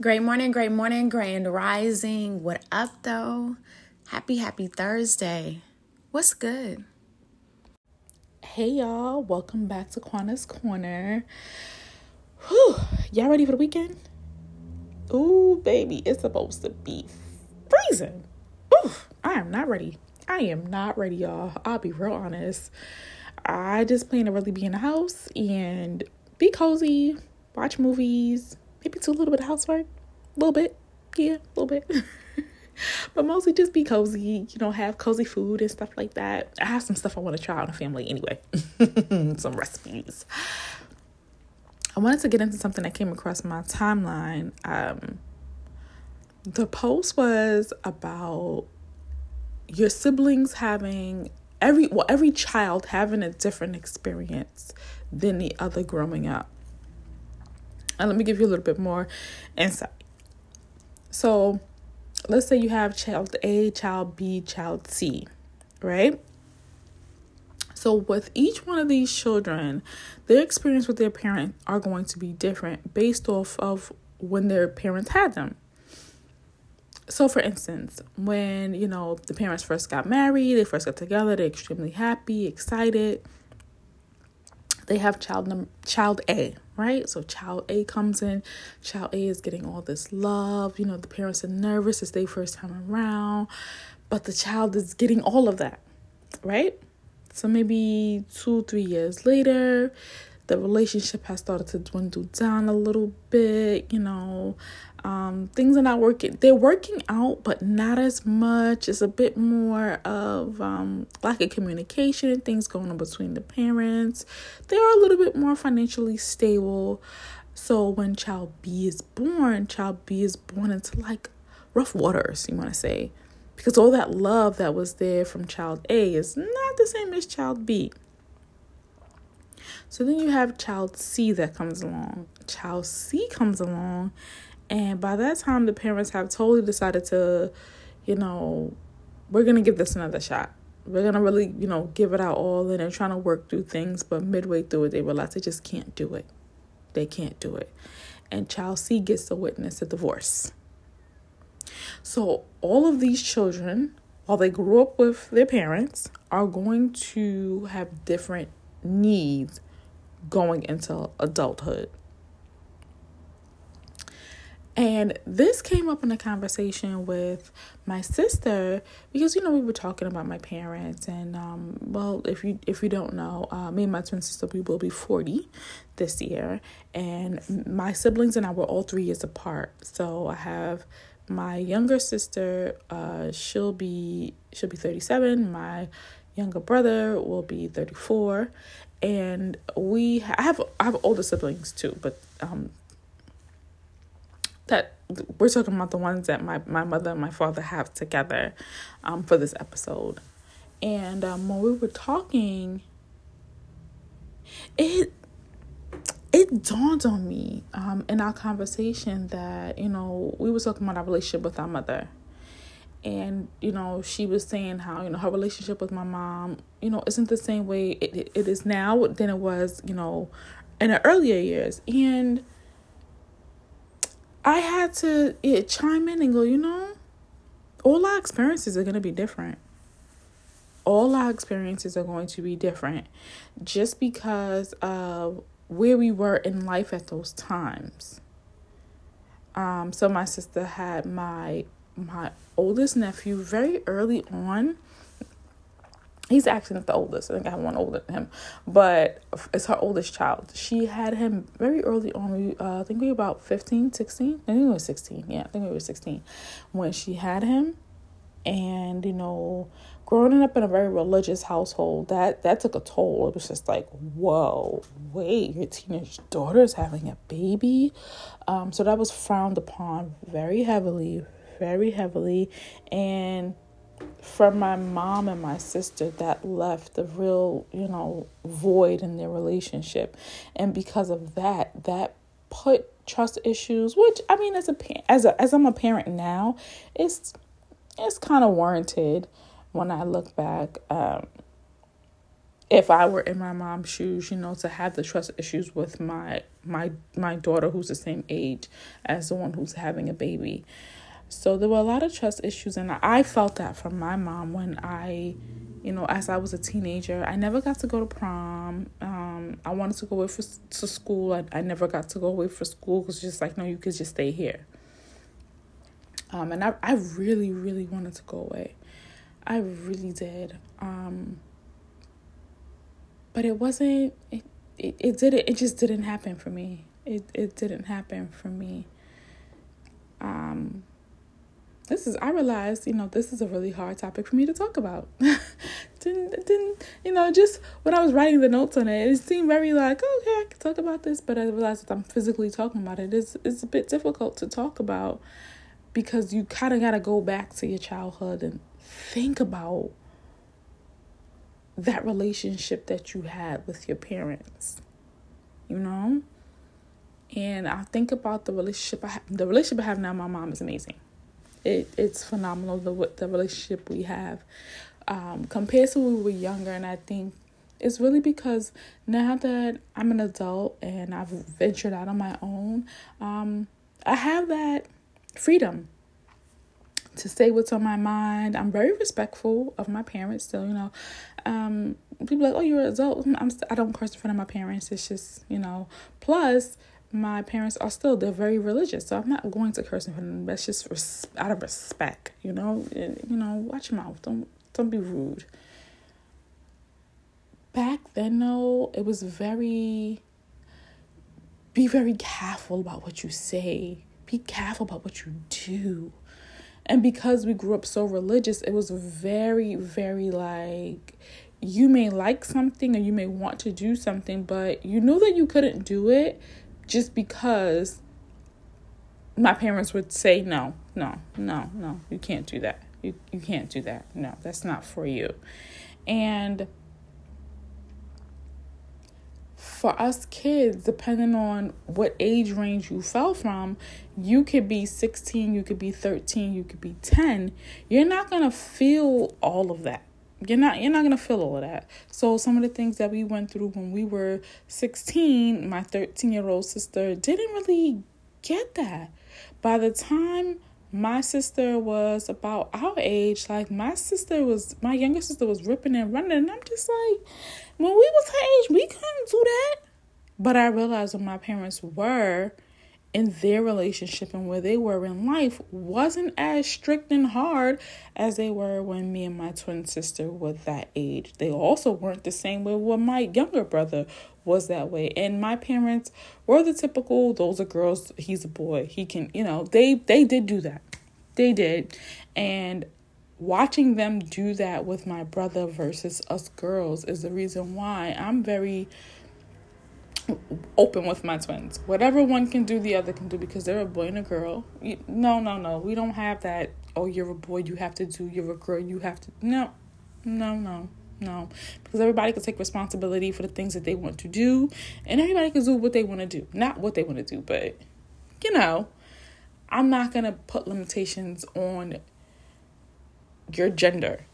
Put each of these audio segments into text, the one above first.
Great morning, great morning, grand rising. What up, though? Happy, happy Thursday. What's good? Hey, y'all. Welcome back to Quanta's Corner. Whew. Y'all ready for the weekend? Ooh, baby, it's supposed to be freezing. Ooh, I am not ready. I am not ready, y'all. I'll be real honest. I just plan to really be in the house and be cozy, watch movies, maybe do a little bit of housework, a little bit, yeah, a little bit. but mostly just be cozy, you know, have cozy food and stuff like that. I have some stuff I want to try on the family anyway, some recipes. I wanted to get into something that came across my timeline. Um, the post was about your siblings having every well every child having a different experience than the other growing up and let me give you a little bit more insight. So, let's say you have child A, child B, child C, right? So, with each one of these children, their experience with their parent are going to be different based off of when their parents had them. So, for instance, when you know the parents first got married, they first got together, they're extremely happy, excited. They have child number child A, right? So child A comes in, child A is getting all this love. You know, the parents are nervous, it's their first time around, but the child is getting all of that, right? So maybe two, three years later, the relationship has started to dwindle down a little bit, you know. Um, things are not working. They're working out, but not as much. It's a bit more of um, lack of communication and things going on between the parents. They are a little bit more financially stable. So when child B is born, child B is born into like rough waters, you want to say, because all that love that was there from child A is not the same as child B. So then you have child C that comes along. Child C comes along and by that time, the parents have totally decided to, you know, we're going to give this another shot. We're going to really, you know, give it out all and they're trying to work through things. But midway through it, they realize they just can't do it. They can't do it. And child C gets to witness a divorce. So all of these children, while they grew up with their parents, are going to have different needs going into adulthood. And this came up in a conversation with my sister because you know we were talking about my parents and um well if you if you don't know uh, me and my twin sister we will be 40 this year and my siblings and I were all 3 years apart. So I have my younger sister uh she'll be she'll be 37, my younger brother will be 34 and we I have I have older siblings too, but um that we're talking about the ones that my, my mother and my father have together um, for this episode. And um, when we were talking, it it dawned on me um, in our conversation that you know we were talking about our relationship with our mother and you know she was saying how you know her relationship with my mom you know isn't the same way it, it is now than it was you know in the earlier years and I had to chime in and go, you know, all our experiences are going to be different. All our experiences are going to be different just because of where we were in life at those times. Um, so my sister had my my oldest nephew very early on he's actually not the oldest. I think I have one older than him, but it's her oldest child. She had him very early on. Uh, I think we were about 15, 16. I think we were 16. Yeah, I think we were 16 when she had him. And, you know, growing up in a very religious household, that, that took a toll. It was just like, whoa, wait, your teenage daughter's having a baby? Um, so that was frowned upon very heavily, very heavily. And from my mom and my sister that left a real, you know, void in their relationship. And because of that, that put trust issues, which I mean as a as a as I'm a parent now, it's it's kind of warranted when I look back. Um if I were in my mom's shoes, you know, to have the trust issues with my my my daughter who's the same age as the one who's having a baby. So there were a lot of trust issues and I felt that from my mom when I you know, as I was a teenager, I never got to go to prom. Um, I wanted to go away for, to school. I, I never got to go away for school because just like, no, you could just stay here. Um, and I, I really, really wanted to go away. I really did. Um, but it wasn't, it, it, it didn't, it just didn't happen for me. It, it didn't happen for me. Um, this is I realized, you know, this is a really hard topic for me to talk about. didn't didn't you know, just when I was writing the notes on it, it seemed very like, okay, I can talk about this, but I realized that I'm physically talking about it. It's it's a bit difficult to talk about because you kind of got to go back to your childhood and think about that relationship that you had with your parents. You know? And I think about the relationship I have, the relationship I have now. My mom is amazing it it's phenomenal the the relationship we have um, compared to when we were younger, and I think it's really because now that I'm an adult and I've ventured out on my own, um, I have that freedom to say what's on my mind. I'm very respectful of my parents still, you know. Um, people like, oh, you're an adult. I'm st- I don't curse in front of my parents. It's just, you know. Plus, my parents are still they're very religious so i'm not going to curse in front of them. That's just res- out of respect you know? You know watch your mouth. Don't don't be rude. Back then though it was very be very careful about what you say. Be careful about what you do. And because we grew up so religious it was very very like you may like something or you may want to do something but you knew that you couldn't do it just because my parents would say no, no, no, no, you can't do that. You you can't do that. No, that's not for you. And for us kids, depending on what age range you fell from, you could be 16, you could be 13, you could be 10. You're not going to feel all of that you're not you're not gonna feel all of that. So some of the things that we went through when we were 16 my 13 year old sister didn't really get that. By the time my sister was about our age like my sister was my younger sister was ripping and running and i'm just like when we was her age we couldn't do that. But i realized when my parents were in their relationship and where they were in life wasn't as strict and hard as they were when me and my twin sister were that age. They also weren't the same way when my younger brother was that way. And my parents were the typical those are girls, he's a boy. He can, you know, they they did do that. They did. And watching them do that with my brother versus us girls is the reason why I'm very open with my twins. Whatever one can do, the other can do because they're a boy and a girl. No, no, no. We don't have that. Oh, you're a boy, you have to do. You're a girl, you have to. No, no, no, no. Because everybody can take responsibility for the things that they want to do, and everybody can do what they want to do. Not what they want to do, but you know, I'm not gonna put limitations on your gender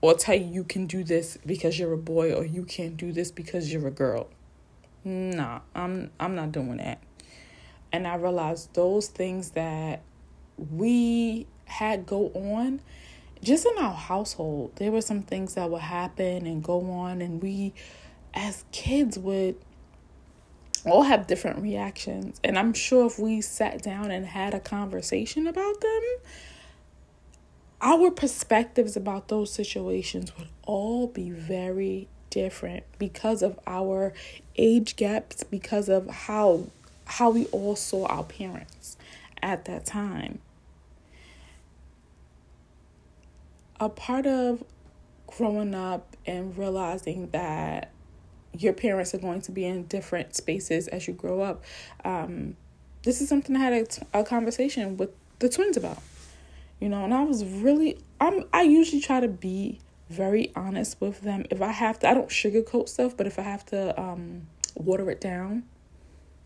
or tell you you can do this because you're a boy or you can't do this because you're a girl nah, I'm I'm not doing that. And I realized those things that we had go on just in our household, there were some things that would happen and go on and we as kids would all have different reactions. And I'm sure if we sat down and had a conversation about them, our perspectives about those situations would all be very different because of our age gaps, because of how how we all saw our parents at that time. A part of growing up and realizing that your parents are going to be in different spaces as you grow up. Um, this is something I had a, a conversation with the twins about, you know, and I was really, I'm, I usually try to be very honest with them. If I have to, I don't sugarcoat stuff, but if I have to um, water it down,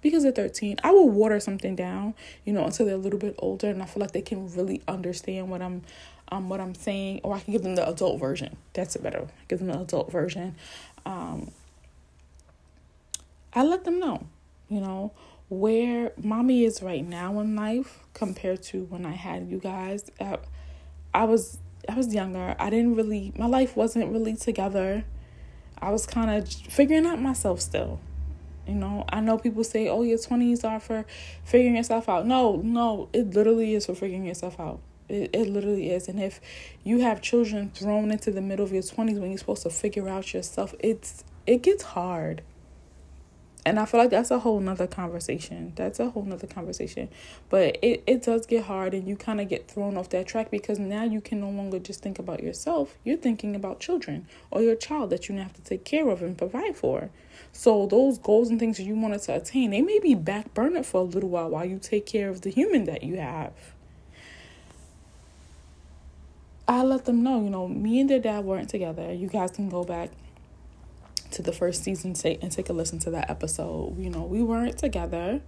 because they're 13, I will water something down, you know, until they're a little bit older and I feel like they can really understand what I'm um what I'm saying, or I can give them the adult version. That's a better. Give them the adult version. um, I let them know, you know, where mommy is right now in life compared to when I had you guys. I, I was I was younger. I didn't really my life wasn't really together. I was kind of figuring out myself still. You know, I know people say, "Oh, your 20s are for figuring yourself out." No, no, it literally is for figuring yourself out. It, it literally is. And if you have children thrown into the middle of your 20s when you're supposed to figure out yourself, it's it gets hard and I feel like that's a whole nother conversation. That's a whole nother conversation. But it, it does get hard and you kind of get thrown off that track because now you can no longer just think about yourself. You're thinking about children or your child that you have to take care of and provide for. So those goals and things that you wanted to attain, they may be back burner for a little while while you take care of the human that you have. I let them know, you know, me and their dad weren't together. You guys can go back to the first season and take a listen to that episode. You know, we weren't together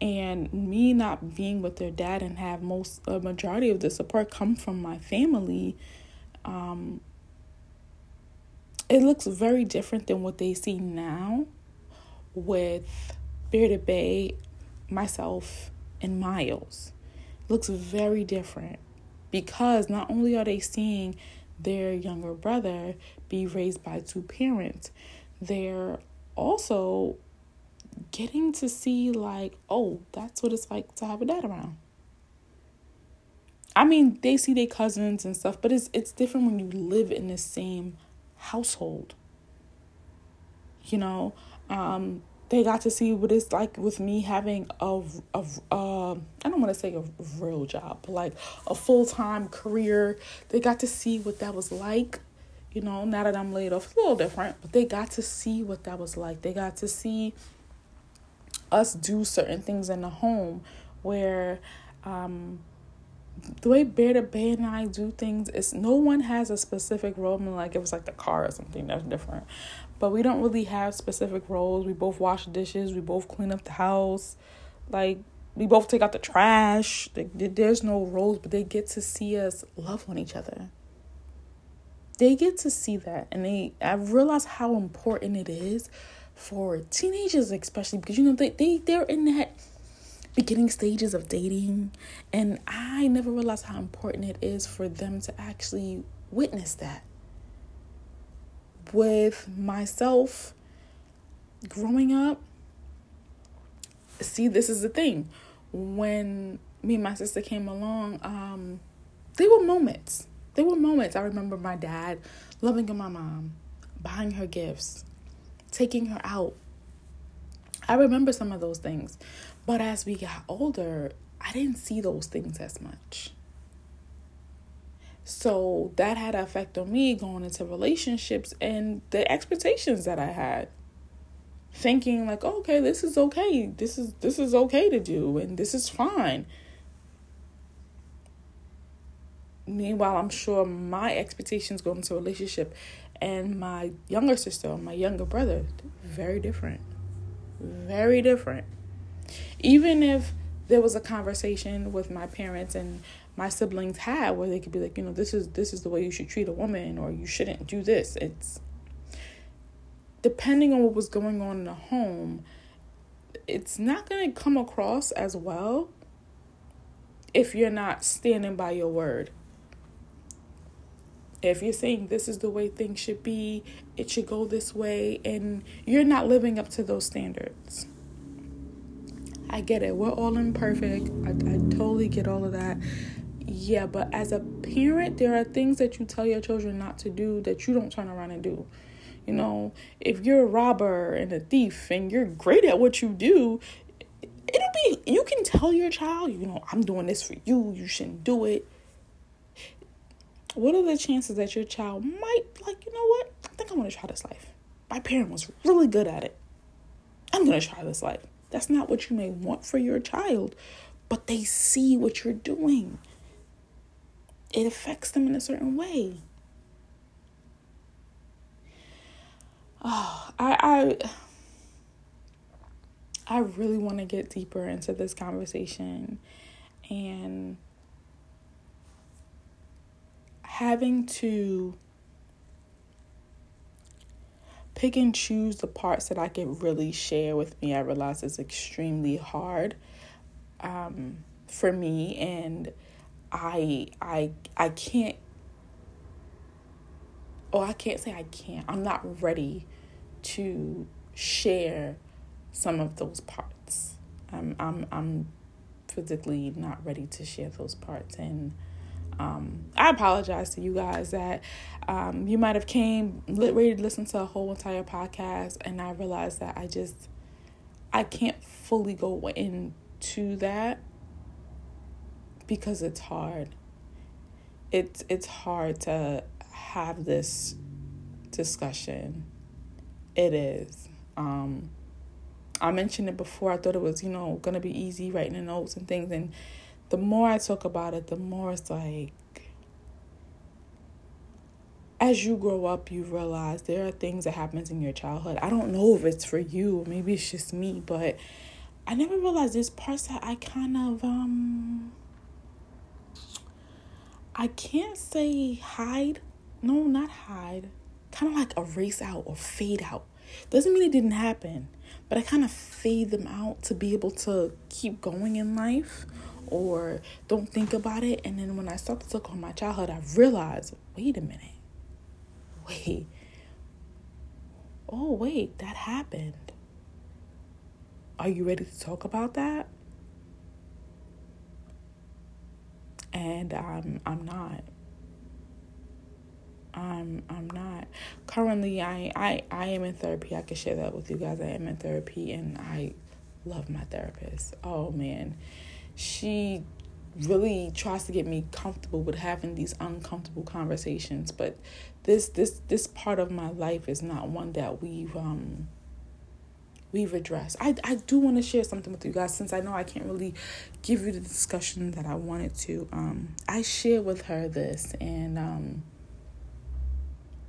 and me not being with their dad and have most a majority of the support come from my family um it looks very different than what they see now with Bearded Bay, myself, and Miles. It looks very different because not only are they seeing their younger brother be raised by two parents, they're also getting to see, like, oh, that's what it's like to have a dad around. I mean, they see their cousins and stuff, but it's it's different when you live in the same household. You know, um, they got to see what it's like with me having a, a uh, I don't want to say a real job, but like a full time career. They got to see what that was like. You know, now that I'm laid off, it's a little different, but they got to see what that was like. They got to see us do certain things in the home where um, the way Bearded Bay and I do things is no one has a specific role. I mean, like it was like the car or something that's different, but we don't really have specific roles. We both wash dishes. We both clean up the house. Like we both take out the trash. There's no roles, but they get to see us love on each other. They get to see that, and they I realize how important it is for teenagers, especially because you know they they they're in that beginning stages of dating. And I never realized how important it is for them to actually witness that. With myself growing up, see, this is the thing. When me and my sister came along, um, they were moments. They were moments. I remember my dad loving my mom, buying her gifts, taking her out. I remember some of those things. But as we got older, I didn't see those things as much. So that had an effect on me going into relationships and the expectations that I had. Thinking like, oh, okay, this is okay. This is this is okay to do and this is fine. Meanwhile, I'm sure my expectations going into a relationship and my younger sister, my younger brother, very different. Very different even if there was a conversation with my parents and my siblings had where they could be like you know this is this is the way you should treat a woman or you shouldn't do this it's depending on what was going on in the home it's not going to come across as well if you're not standing by your word if you're saying this is the way things should be it should go this way and you're not living up to those standards I get it. We're all imperfect. I, I totally get all of that. Yeah, but as a parent, there are things that you tell your children not to do that you don't turn around and do. You know, if you're a robber and a thief and you're great at what you do, it'll be, you can tell your child, you know, I'm doing this for you, you shouldn't do it. What are the chances that your child might, like, you know what? I think I want to try this life. My parent was really good at it. I'm going to try this life. That's not what you may want for your child, but they see what you're doing. It affects them in a certain way. Oh, I I I really want to get deeper into this conversation and having to pick and choose the parts that I can really share with me. I realize is extremely hard um, for me, and I I I can't. Oh, I can't say I can't. I'm not ready to share some of those parts. I'm I'm I'm physically not ready to share those parts and um, I apologize to you guys that um, you might have came ready to listen to a whole entire podcast, and I realized that I just I can't fully go into that because it's hard. It's it's hard to have this discussion. It is. Um, I mentioned it before. I thought it was, you know, gonna be easy writing the notes and things, and the more I talk about it, the more it's like as you grow up, you realize there are things that happens in your childhood. I don't know if it's for you, maybe it's just me, but I never realized there's parts that I kind of um I can't say hide. No, not hide. Kind of like erase out or fade out. Doesn't mean it didn't happen, but I kind of fade them out to be able to keep going in life or don't think about it. And then when I start to look on my childhood, I realize, wait a minute. Wait. Oh, wait, that happened. Are you ready to talk about that? And I'm I'm not. I'm I'm not. Currently I, I I am in therapy. I can share that with you guys. I am in therapy and I love my therapist. Oh man she really tries to get me comfortable with having these uncomfortable conversations but this this this part of my life is not one that we've um we've addressed i i do want to share something with you guys since i know i can't really give you the discussion that i wanted to um i share with her this and um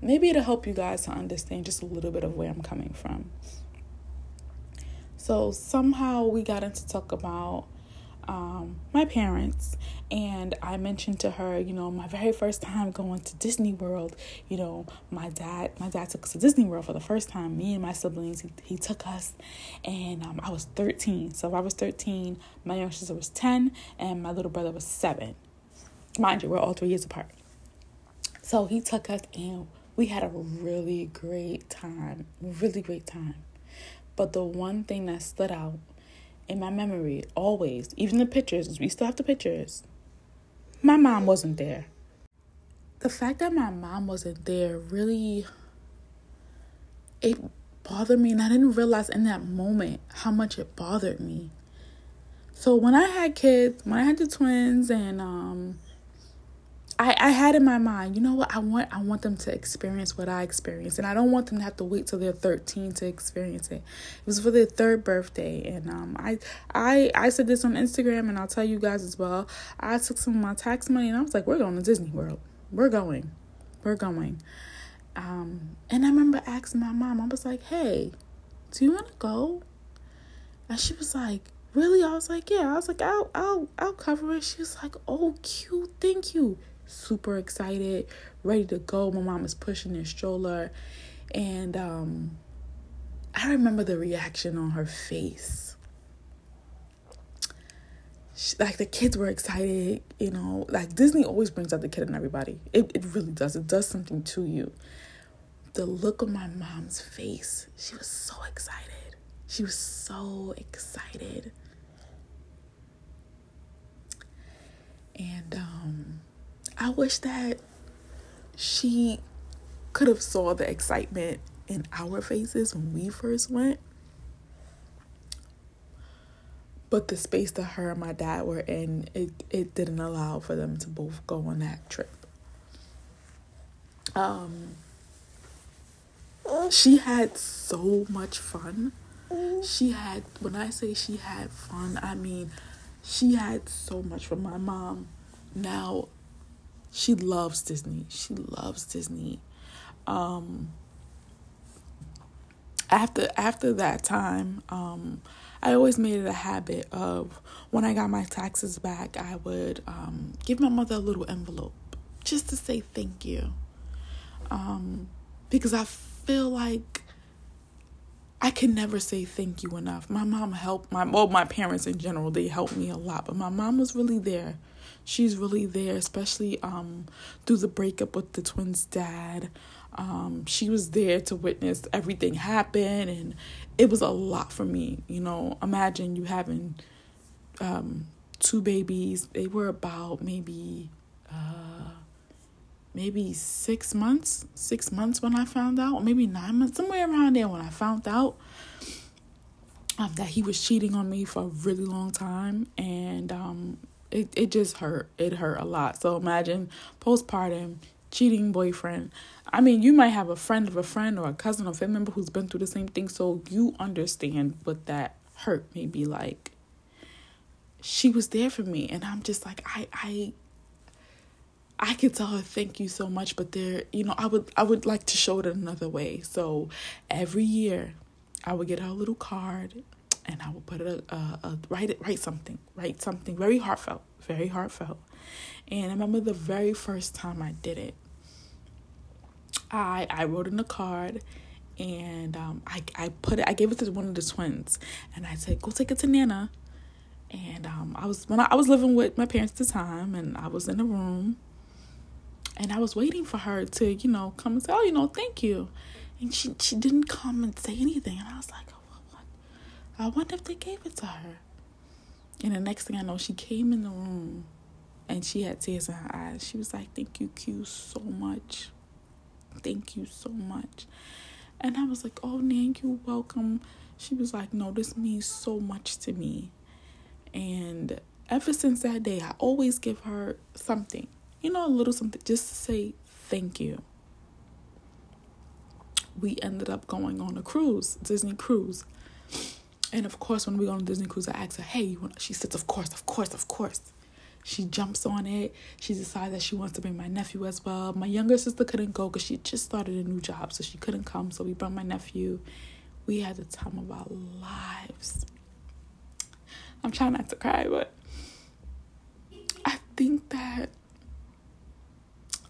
maybe it'll help you guys to understand just a little bit of where i'm coming from so somehow we got into talk about um, my parents and I mentioned to her, you know, my very first time going to Disney World, you know, my dad, my dad took us to Disney World for the first time. Me and my siblings, he, he took us, and um, I was 13. So I was 13, my younger sister was 10, and my little brother was seven. Mind you, we're all three years apart. So he took us, and we had a really great time, really great time. But the one thing that stood out in my memory always, even the pictures, we still have the pictures. My mom wasn't there. The fact that my mom wasn't there really it bothered me and I didn't realize in that moment how much it bothered me. So when I had kids, when I had the twins and um I, I had in my mind, you know what, I want I want them to experience what I experienced. And I don't want them to have to wait till they're 13 to experience it. It was for their third birthday. And um I I I said this on Instagram and I'll tell you guys as well. I took some of my tax money and I was like, We're going to Disney World. We're going. We're going. Um and I remember asking my mom, I was like, Hey, do you wanna go? And she was like, Really? I was like, Yeah. I was like, I'll I'll I'll cover it. She was like, Oh cute, thank you super excited, ready to go. My mom is pushing the stroller. And um, I remember the reaction on her face. She, like the kids were excited, you know, like Disney always brings out the kid in everybody. It, it really does. It does something to you. The look on my mom's face, she was so excited. She was so excited. And um I wish that she could have saw the excitement in our faces when we first went. But the space that her and my dad were in, it, it didn't allow for them to both go on that trip. Um, she had so much fun. She had, when I say she had fun, I mean she had so much fun. My mom now she loves Disney. She loves Disney. Um, after after that time, um, I always made it a habit of when I got my taxes back, I would um, give my mother a little envelope just to say thank you. Um, because I feel like I can never say thank you enough. My mom helped my well, my parents in general, they helped me a lot, but my mom was really there. She's really there, especially um through the breakup with the twins' dad. Um, she was there to witness everything happen and it was a lot for me, you know. Imagine you having um two babies. They were about maybe uh maybe six months, six months when I found out, maybe nine months, somewhere around there when I found out um, that he was cheating on me for a really long time, and um, it it just hurt. It hurt a lot. So imagine postpartum cheating boyfriend. I mean, you might have a friend of a friend or a cousin or family member who's been through the same thing, so you understand what that hurt may be like. She was there for me, and I'm just like, I I I could tell her thank you so much, but there, you know, I would I would like to show it another way. So every year, I would get her a little card, and I would put it a, a, a write it write something write something very heartfelt, very heartfelt. And I remember the very first time I did it. I I wrote in the card, and um, I I put it I gave it to one of the twins, and I said go take it to Nana. And um, I was when I, I was living with my parents at the time, and I was in the room and I was waiting for her to, you know, come and say, "Oh, you know, thank you," and she she didn't come and say anything, and I was like, "Oh, what? I wonder if they gave it to her." And the next thing I know, she came in the room, and she had tears in her eyes. She was like, "Thank you, Q, so much. Thank you so much." And I was like, "Oh, Nan, you're welcome." She was like, "No, this means so much to me," and ever since that day, I always give her something you know, a little something just to say thank you. We ended up going on a cruise, Disney cruise. And of course, when we go on Disney cruise, I ask her, hey, she says, of course, of course, of course. She jumps on it. She decides that she wants to bring my nephew as well. My younger sister couldn't go because she just started a new job, so she couldn't come. So we brought my nephew. We had the time of our lives. I'm trying not to cry, but I think that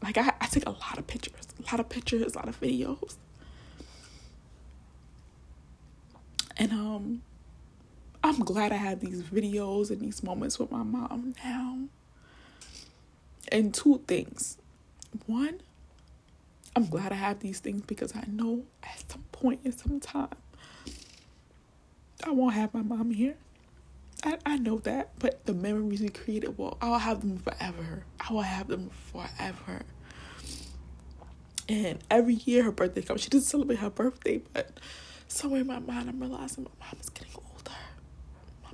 like I, I take a lot of pictures, a lot of pictures, a lot of videos. And um I'm glad I have these videos and these moments with my mom now. And two things. One, I'm glad I have these things because I know at some point in some time I won't have my mom here. I, I know that, but the memories we created, well, I'll have them forever. I will have them forever. And every year her birthday comes, she doesn't celebrate her birthday, but somewhere in my mind, I'm realizing my mom is getting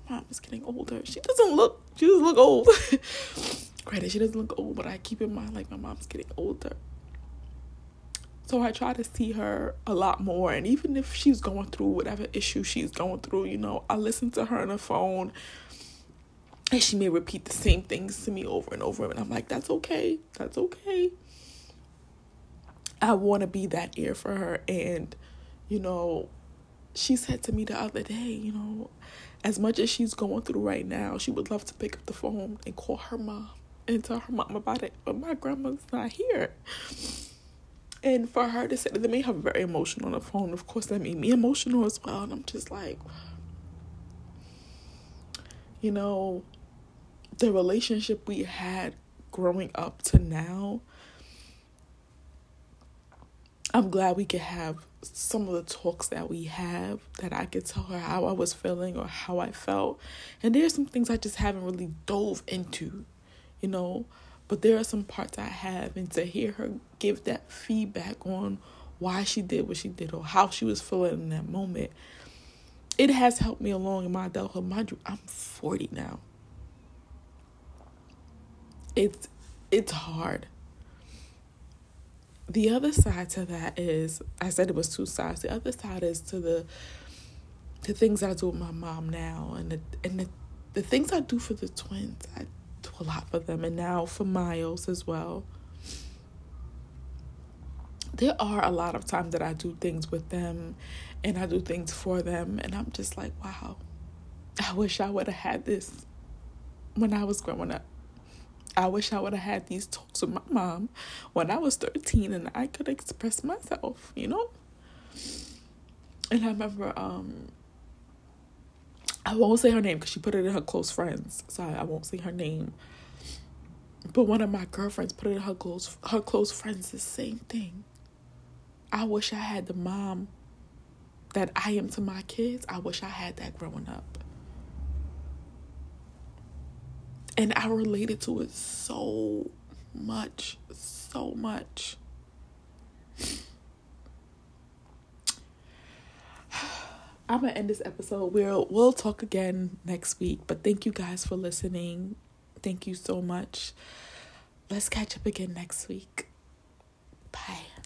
mom is getting older. She doesn't look, she doesn't look old. Granted, she doesn't look old, but I keep in mind like my mom's getting older. So I try to see her a lot more. And even if she's going through whatever issue she's going through, you know, I listen to her on the phone and she may repeat the same things to me over and over. And I'm like, that's okay. That's okay. I want to be that ear for her. And, you know, she said to me the other day, you know, as much as she's going through right now, she would love to pick up the phone and call her mom and tell her mom about it. But my grandma's not here. And for her to say that, they made her very emotional on the phone. Of course, that made me emotional as well. And I'm just like, you know, the relationship we had growing up to now, I'm glad we could have some of the talks that we have that I could tell her how I was feeling or how I felt. And there are some things I just haven't really dove into, you know. But there are some parts I have, and to hear her give that feedback on why she did what she did or how she was feeling in that moment, it has helped me along in my adulthood. Mind you, I'm 40 now. It's it's hard. The other side to that is I said it was two sides. The other side is to the the things I do with my mom now and the and the, the things I do for the twins. I do a lot for them and now for Miles as well. There are a lot of times that I do things with them and I do things for them and I'm just like, wow. I wish I would have had this when I was growing up. I wish I would have had these talks with my mom when I was 13 and I could express myself, you know? and I remember um I won't say her name because she put it in her close friends, so I, won't say her name. But one of my girlfriends put it in her close her close friends the same thing. I wish I had the mom that I am to my kids. I wish I had that growing up. And I related to it so much, so much. I'm gonna end this episode. We'll we'll talk again next week. But thank you guys for listening. Thank you so much. Let's catch up again next week. Bye.